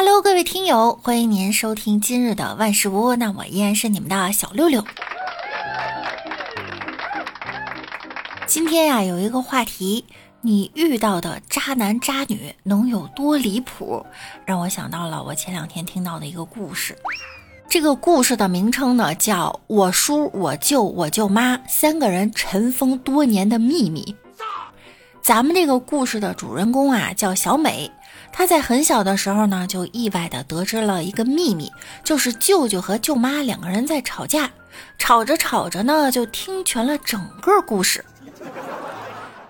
Hello，各位听友，欢迎您收听今日的万事屋。那我依然是你们的小六六。今天呀，有一个话题，你遇到的渣男渣女能有多离谱？让我想到了我前两天听到的一个故事。这个故事的名称呢，叫《我叔、我舅、我舅妈三个人尘封多年的秘密》。咱们这个故事的主人公啊，叫小美。他在很小的时候呢，就意外的得知了一个秘密，就是舅舅和舅妈两个人在吵架。吵着吵着呢，就听全了整个故事。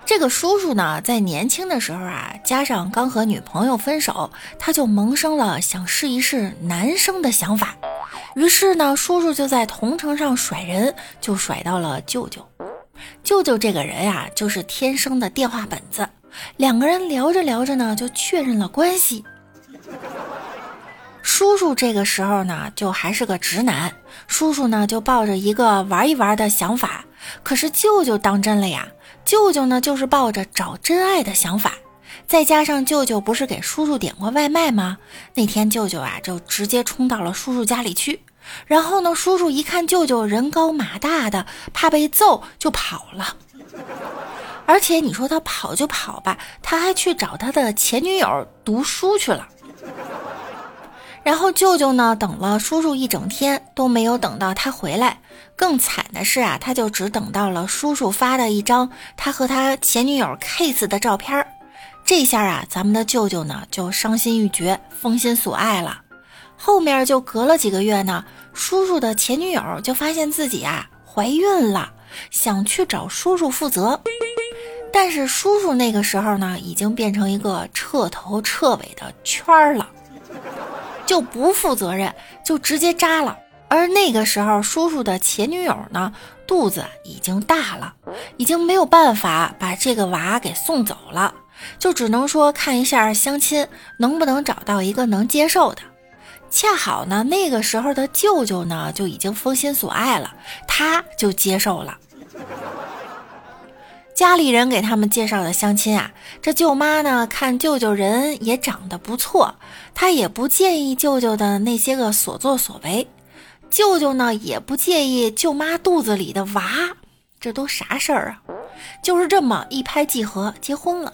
这个叔叔呢，在年轻的时候啊，加上刚和女朋友分手，他就萌生了想试一试男生的想法。于是呢，叔叔就在同城上甩人，就甩到了舅舅。舅舅这个人呀，就是天生的电话本子。两个人聊着聊着呢，就确认了关系。叔叔这个时候呢，就还是个直男。叔叔呢，就抱着一个玩一玩的想法。可是舅舅当真了呀？舅舅呢，就是抱着找真爱的想法。再加上舅舅不是给叔叔点过外卖吗？那天舅舅啊，就直接冲到了叔叔家里去。然后呢，叔叔一看舅舅人高马大的，怕被揍，就跑了。而且你说他跑就跑吧，他还去找他的前女友读书去了。然后舅舅呢，等了叔叔一整天都没有等到他回来。更惨的是啊，他就只等到了叔叔发的一张他和他前女友 kiss 的照片儿。这下啊，咱们的舅舅呢就伤心欲绝，封心所爱了。后面就隔了几个月呢，叔叔的前女友就发现自己啊怀孕了，想去找叔叔负责，但是叔叔那个时候呢已经变成一个彻头彻尾的圈儿了，就不负责任，就直接扎了。而那个时候，叔叔的前女友呢肚子已经大了，已经没有办法把这个娃给送走了，就只能说看一下相亲能不能找到一个能接受的。恰好呢，那个时候的舅舅呢就已经封心所爱了，他就接受了。家里人给他们介绍的相亲啊，这舅妈呢看舅舅人也长得不错，她也不介意舅舅的那些个所作所为，舅舅呢也不介意舅妈肚子里的娃，这都啥事儿啊？就是这么一拍即合，结婚了。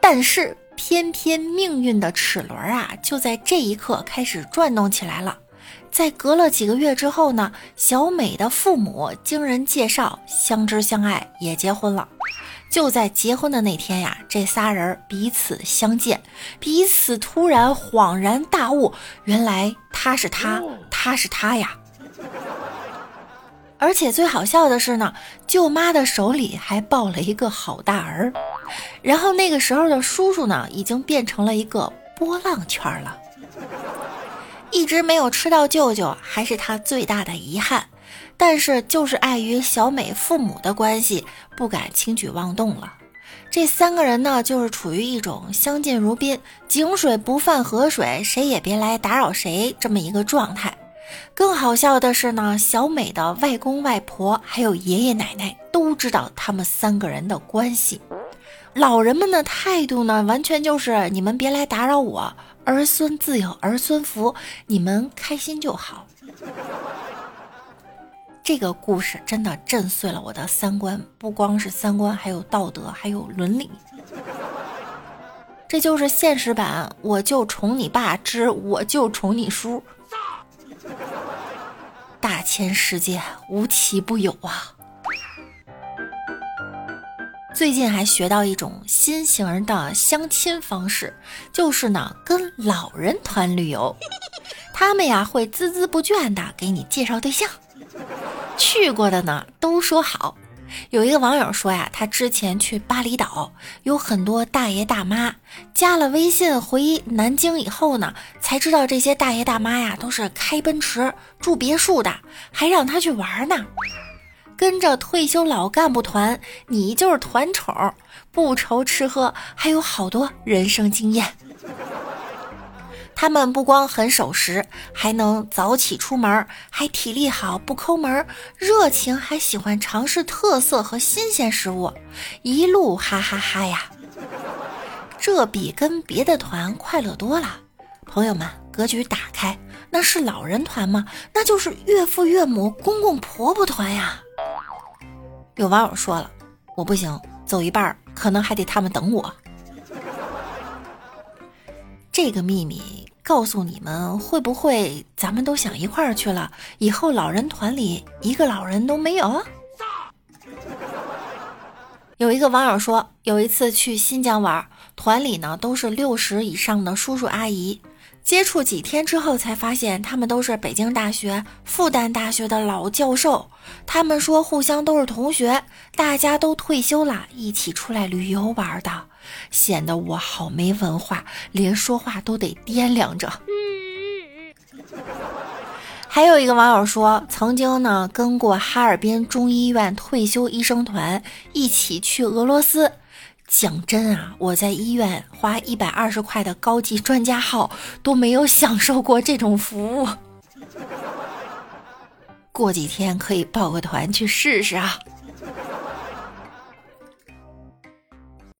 但是。偏偏命运的齿轮啊，就在这一刻开始转动起来了。在隔了几个月之后呢，小美的父母经人介绍相知相爱，也结婚了。就在结婚的那天呀，这仨人彼此相见，彼此突然恍然大悟，原来他是他，他是他呀。而且最好笑的是呢，舅妈的手里还抱了一个好大儿。然后那个时候的叔叔呢，已经变成了一个波浪圈了，一直没有吃到舅舅，还是他最大的遗憾。但是就是碍于小美父母的关系，不敢轻举妄动了。这三个人呢，就是处于一种相敬如宾、井水不犯河水，谁也别来打扰谁这么一个状态。更好笑的是呢，小美的外公外婆还有爷爷奶奶都知道他们三个人的关系。老人们的态度呢，完全就是你们别来打扰我，儿孙自有儿孙福，你们开心就好。这个故事真的震碎了我的三观，不光是三观，还有道德，还有伦理。这就是现实版，我就宠你爸之我就宠你叔。大千世界无奇不有啊。最近还学到一种新型的相亲方式，就是呢跟老人团旅游，他们呀会孜孜不倦的给你介绍对象，去过的呢都说好。有一个网友说呀，他之前去巴厘岛，有很多大爷大妈，加了微信回南京以后呢，才知道这些大爷大妈呀都是开奔驰、住别墅的，还让他去玩呢。跟着退休老干部团，你就是团宠，不愁吃喝，还有好多人生经验。他们不光很守时，还能早起出门，还体力好，不抠门，热情，还喜欢尝试特色和新鲜食物，一路哈哈哈呀！这比跟别的团快乐多了。朋友们，格局打开，那是老人团吗？那就是岳父岳母、公公婆婆团呀。有网友说了，我不行，走一半可能还得他们等我。这个秘密告诉你们，会不会咱们都想一块儿去了？以后老人团里一个老人都没有。有一个网友说，有一次去新疆玩，团里呢都是六十以上的叔叔阿姨。接触几天之后，才发现他们都是北京大学、复旦大学的老教授。他们说互相都是同学，大家都退休了，一起出来旅游玩的，显得我好没文化，连说话都得掂量着。还有一个网友说，曾经呢跟过哈尔滨中医院退休医生团一起去俄罗斯。讲真啊，我在医院花一百二十块的高级专家号都没有享受过这种服务。过几天可以报个团去试试啊！